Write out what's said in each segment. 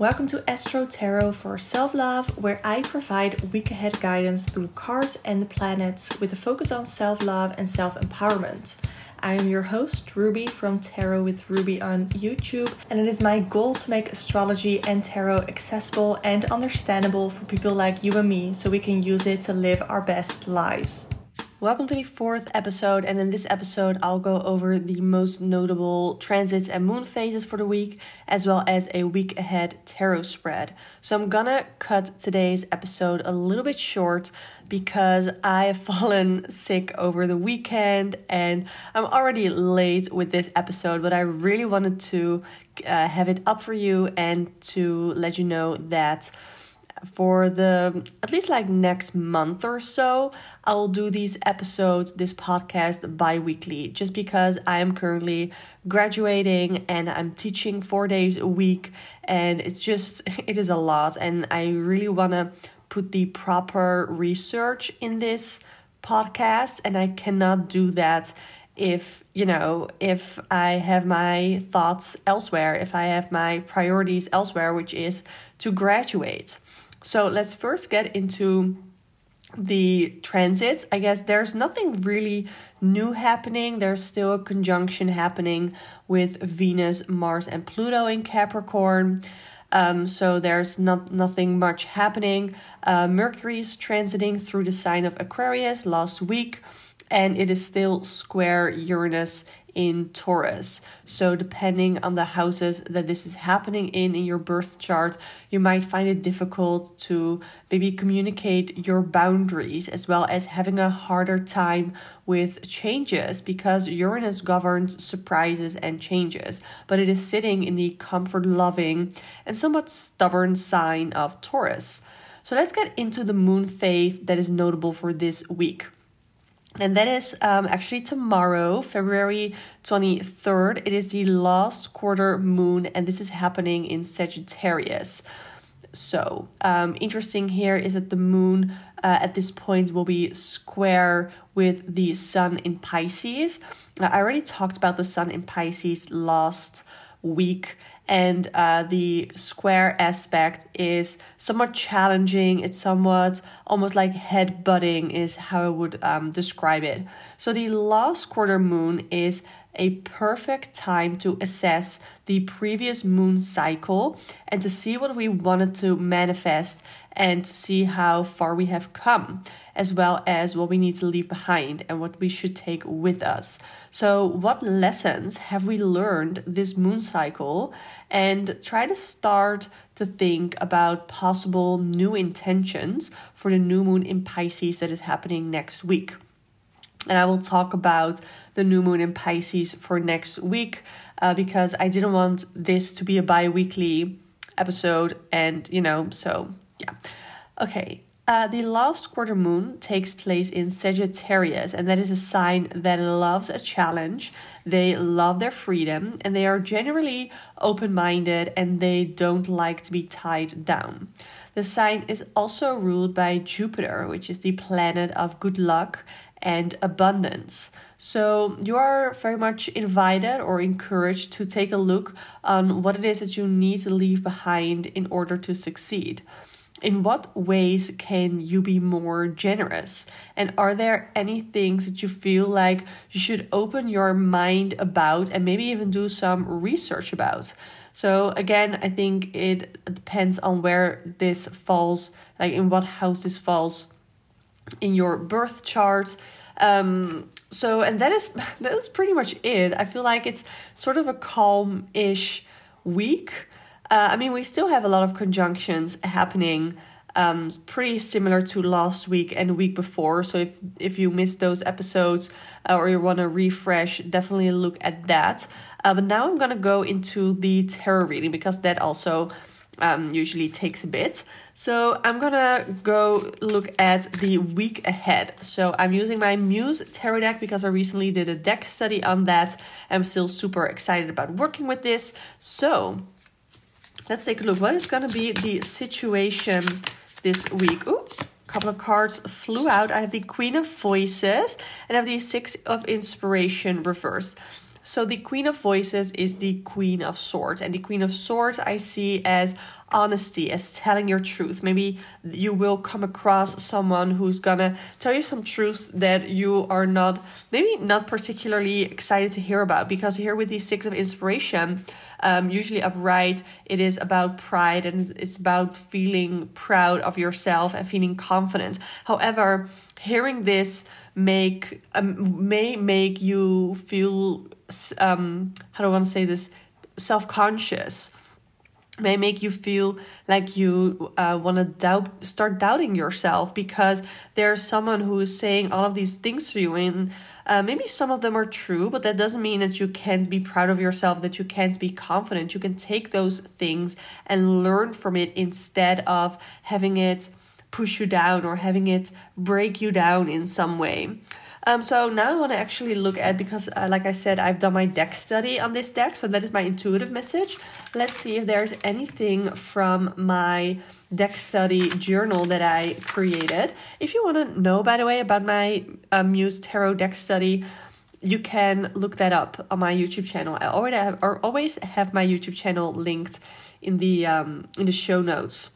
Welcome to Astro Tarot for Self Love, where I provide week ahead guidance through cards and the planets with a focus on self love and self empowerment. I am your host, Ruby from Tarot with Ruby on YouTube, and it is my goal to make astrology and tarot accessible and understandable for people like you and me so we can use it to live our best lives. Welcome to the fourth episode, and in this episode, I'll go over the most notable transits and moon phases for the week, as well as a week ahead tarot spread. So, I'm gonna cut today's episode a little bit short because I have fallen sick over the weekend and I'm already late with this episode, but I really wanted to uh, have it up for you and to let you know that for the at least like next month or so i'll do these episodes this podcast bi-weekly just because i am currently graduating and i'm teaching four days a week and it's just it is a lot and i really want to put the proper research in this podcast and i cannot do that if you know if i have my thoughts elsewhere if i have my priorities elsewhere which is to graduate so let's first get into the transits. I guess there's nothing really new happening. There's still a conjunction happening with Venus, Mars, and Pluto in Capricorn. Um, so there's not nothing much happening. Uh, Mercury is transiting through the sign of Aquarius last week, and it is still square Uranus in Taurus. So, depending on the houses that this is happening in in your birth chart, you might find it difficult to maybe communicate your boundaries as well as having a harder time with changes because Uranus governs surprises and changes, but it is sitting in the comfort loving and somewhat stubborn sign of Taurus. So, let's get into the moon phase that is notable for this week and that is um, actually tomorrow, February 23rd. It is the last quarter moon, and this is happening in Sagittarius. So, um, interesting here is that the moon uh, at this point will be square with the sun in Pisces. I already talked about the sun in Pisces last week and uh, the square aspect is somewhat challenging. It's somewhat almost like head butting, is how I would um, describe it. So, the last quarter moon is a perfect time to assess the previous moon cycle and to see what we wanted to manifest and see how far we have come, as well as what we need to leave behind and what we should take with us. So, what lessons have we learned this moon cycle? And try to start to think about possible new intentions for the new moon in Pisces that is happening next week. And I will talk about the new moon in Pisces for next week uh, because I didn't want this to be a bi weekly episode. And, you know, so yeah. Okay. Uh, the last quarter moon takes place in Sagittarius, and that is a sign that loves a challenge. They love their freedom, and they are generally open minded and they don't like to be tied down. The sign is also ruled by Jupiter, which is the planet of good luck and abundance. So you are very much invited or encouraged to take a look on what it is that you need to leave behind in order to succeed. In what ways can you be more generous? And are there any things that you feel like you should open your mind about and maybe even do some research about? So, again, I think it depends on where this falls, like in what house this falls in your birth chart. Um, so, and that is that is pretty much it. I feel like it's sort of a calm-ish week. Uh, I mean, we still have a lot of conjunctions happening, um, pretty similar to last week and the week before. So if if you missed those episodes uh, or you want to refresh, definitely look at that. Uh, but now I'm gonna go into the tarot reading because that also um, usually takes a bit. So I'm gonna go look at the week ahead. So I'm using my Muse Tarot deck because I recently did a deck study on that. I'm still super excited about working with this. So let's take a look. What is gonna be the situation this week? Ooh, a couple of cards flew out. I have the Queen of Voices and I have the Six of Inspiration reversed. So the Queen of Voices is the Queen of Swords, and the Queen of Swords I see as honesty, as telling your truth. Maybe you will come across someone who's gonna tell you some truths that you are not, maybe not particularly excited to hear about. Because here with the Six of Inspiration, um, usually upright, it is about pride and it's about feeling proud of yourself and feeling confident. However, hearing this make um, may make you feel um, how do I want to say this? Self conscious may make you feel like you uh, want to doubt start doubting yourself because there's someone who is saying all of these things to you and uh, maybe some of them are true but that doesn't mean that you can't be proud of yourself that you can't be confident. You can take those things and learn from it instead of having it push you down or having it break you down in some way um, so now I want to actually look at because, uh, like I said, I've done my deck study on this deck, so that is my intuitive message. Let's see if there's anything from my deck study journal that I created. If you want to know, by the way, about my um, Muse Tarot deck study, you can look that up on my YouTube channel. I already have, or always have my YouTube channel linked in the um, in the show notes.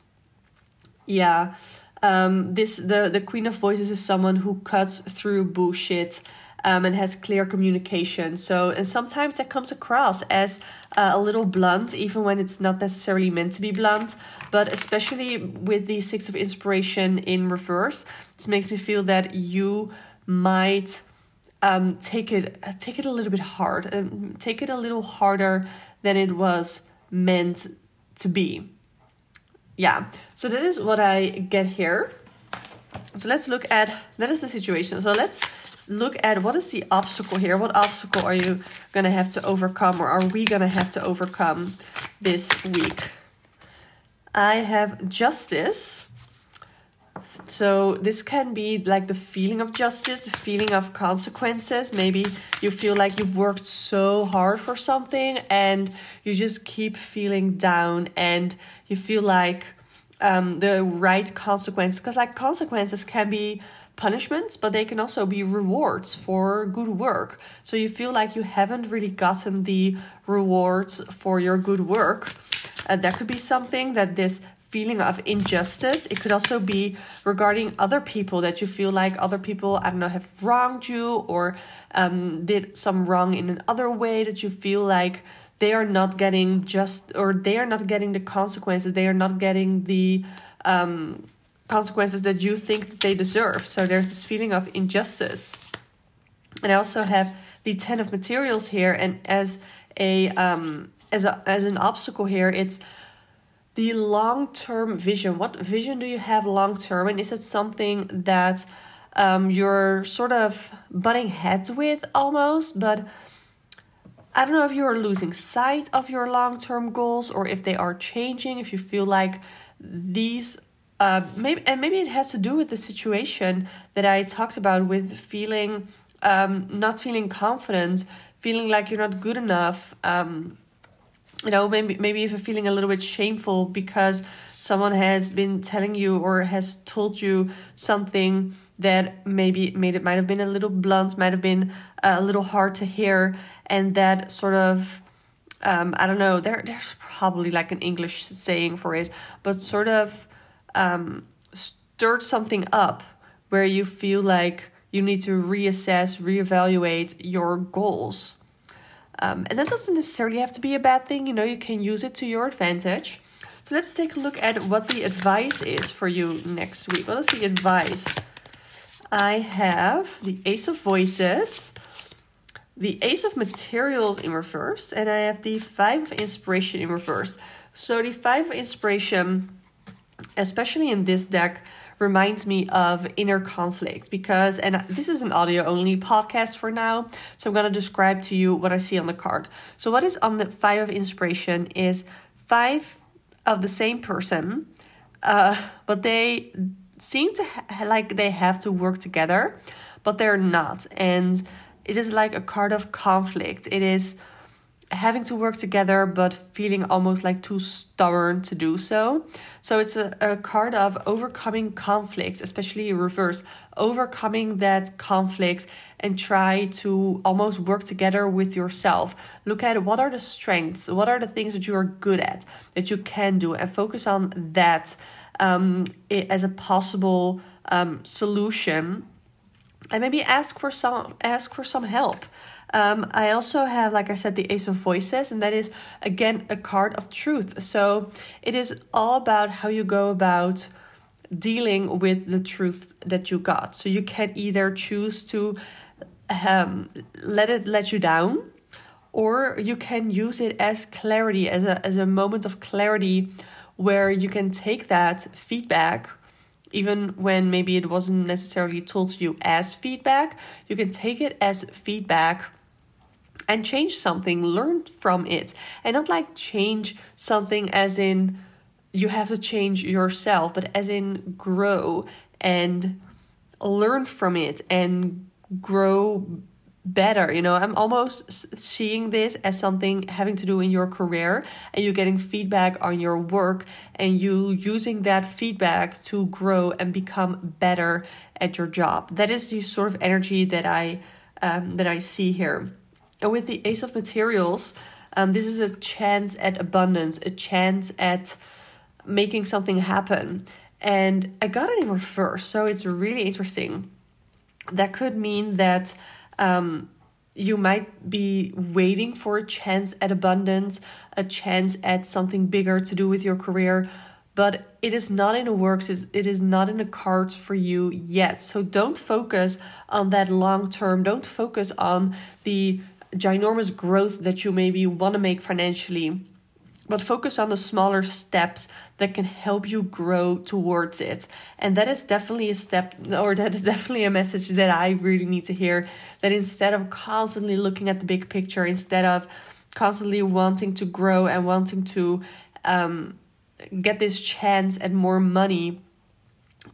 Yeah um, this the the Queen of Voices is someone who cuts through bullshit. Um, and has clear communication. So, and sometimes that comes across as uh, a little blunt, even when it's not necessarily meant to be blunt. But especially with the Six of Inspiration in reverse, this makes me feel that you might um, take it take it a little bit hard, and take it a little harder than it was meant to be yeah. So that is what i get here. So let's look at that is the situation. So let's look at what is the obstacle here? What obstacle are you gonna have to overcome or are we gonna have to overcome this week? I have justice so this can be like the feeling of justice the feeling of consequences. Maybe you feel like you've worked so hard for something and you just keep feeling down and you feel like um, the right consequence because like consequences can be punishments but they can also be rewards for good work. So you feel like you haven't really gotten the rewards for your good work. Uh, that could be something that this feeling of injustice it could also be regarding other people that you feel like other people i don't know have wronged you or um, did some wrong in another way that you feel like they are not getting just or they are not getting the consequences they are not getting the um, consequences that you think they deserve. So there's this feeling of injustice. And i also have the 10 of materials here and as a um as a as an obstacle here it's the long-term vision what vision do you have long term and is it something that um, you're sort of butting heads with almost but I don't know if you are losing sight of your long term goals or if they are changing, if you feel like these. Uh, maybe and maybe it has to do with the situation that I talked about with feeling um, not feeling confident, feeling like you're not good enough. Um, you know, maybe maybe if you're feeling a little bit shameful because someone has been telling you or has told you something that maybe made it might have been a little blunt, might have been a little hard to hear, and that sort of um, I don't know. There, there's probably like an English saying for it, but sort of um, stirred something up where you feel like you need to reassess, reevaluate your goals. Um, and that doesn't necessarily have to be a bad thing. You know, you can use it to your advantage. So let's take a look at what the advice is for you next week. What is the advice? I have the Ace of Voices, the Ace of Materials in reverse, and I have the Five of Inspiration in reverse. So the Five of Inspiration, especially in this deck, reminds me of inner conflict because and this is an audio only podcast for now so i'm going to describe to you what i see on the card so what is on the five of inspiration is five of the same person uh, but they seem to ha- like they have to work together but they're not and it is like a card of conflict. It is having to work together but feeling almost like too stubborn to do so. So it's a, a card of overcoming conflicts, especially reverse, overcoming that conflict and try to almost work together with yourself. Look at what are the strengths, what are the things that you are good at, that you can do, and focus on that um, as a possible um, solution. And maybe ask for some ask for some help. Um, I also have, like I said, the Ace of Voices, and that is again a card of truth. So it is all about how you go about dealing with the truth that you got. So you can either choose to um, let it let you down, or you can use it as clarity, as a as a moment of clarity, where you can take that feedback even when maybe it wasn't necessarily told to you as feedback, you can take it as feedback and change something, learn from it, and not like change something as in you have to change yourself, but as in grow and learn from it and grow better. You know, I'm almost seeing this as something having to do in your career and you getting feedback on your work and you using that feedback to grow and become better at your job. That is the sort of energy that I um, that I see here. And with the Ace of Materials, um, this is a chance at abundance, a chance at making something happen. And I got it in reverse, so it's really interesting. That could mean that um, you might be waiting for a chance at abundance, a chance at something bigger to do with your career, but it is not in the works, it is not in the cards for you yet. So don't focus on that long term, don't focus on the ginormous growth that you maybe want to make financially but focus on the smaller steps that can help you grow towards it. And that is definitely a step, or that is definitely a message that I really need to hear. That instead of constantly looking at the big picture, instead of constantly wanting to grow and wanting to um, get this chance at more money,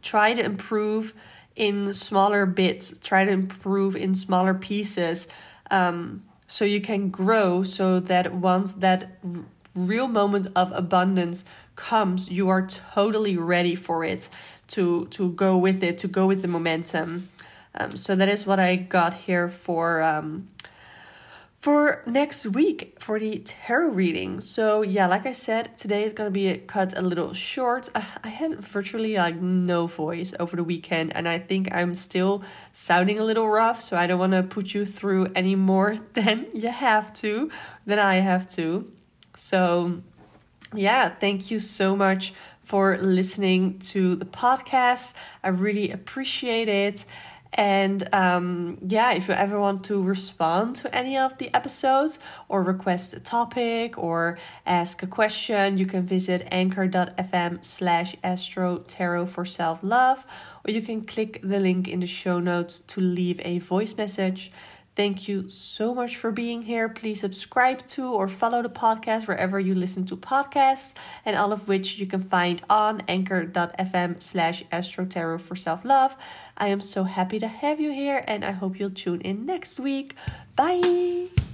try to improve in smaller bits, try to improve in smaller pieces. Um, so you can grow so that once that real moment of abundance comes you are totally ready for it to to go with it to go with the momentum um, so that is what i got here for um, for next week for the tarot reading. So yeah, like I said, today is gonna be cut a little short. I had virtually like no voice over the weekend, and I think I'm still sounding a little rough. So I don't want to put you through any more than you have to, than I have to. So yeah, thank you so much for listening to the podcast. I really appreciate it. And um, yeah, if you ever want to respond to any of the episodes or request a topic or ask a question, you can visit anchor.fm slash astro tarot for self love, or you can click the link in the show notes to leave a voice message. Thank you so much for being here. Please subscribe to or follow the podcast wherever you listen to podcasts, and all of which you can find on anchor.fm slash astrotarot for self-love. I am so happy to have you here, and I hope you'll tune in next week. Bye!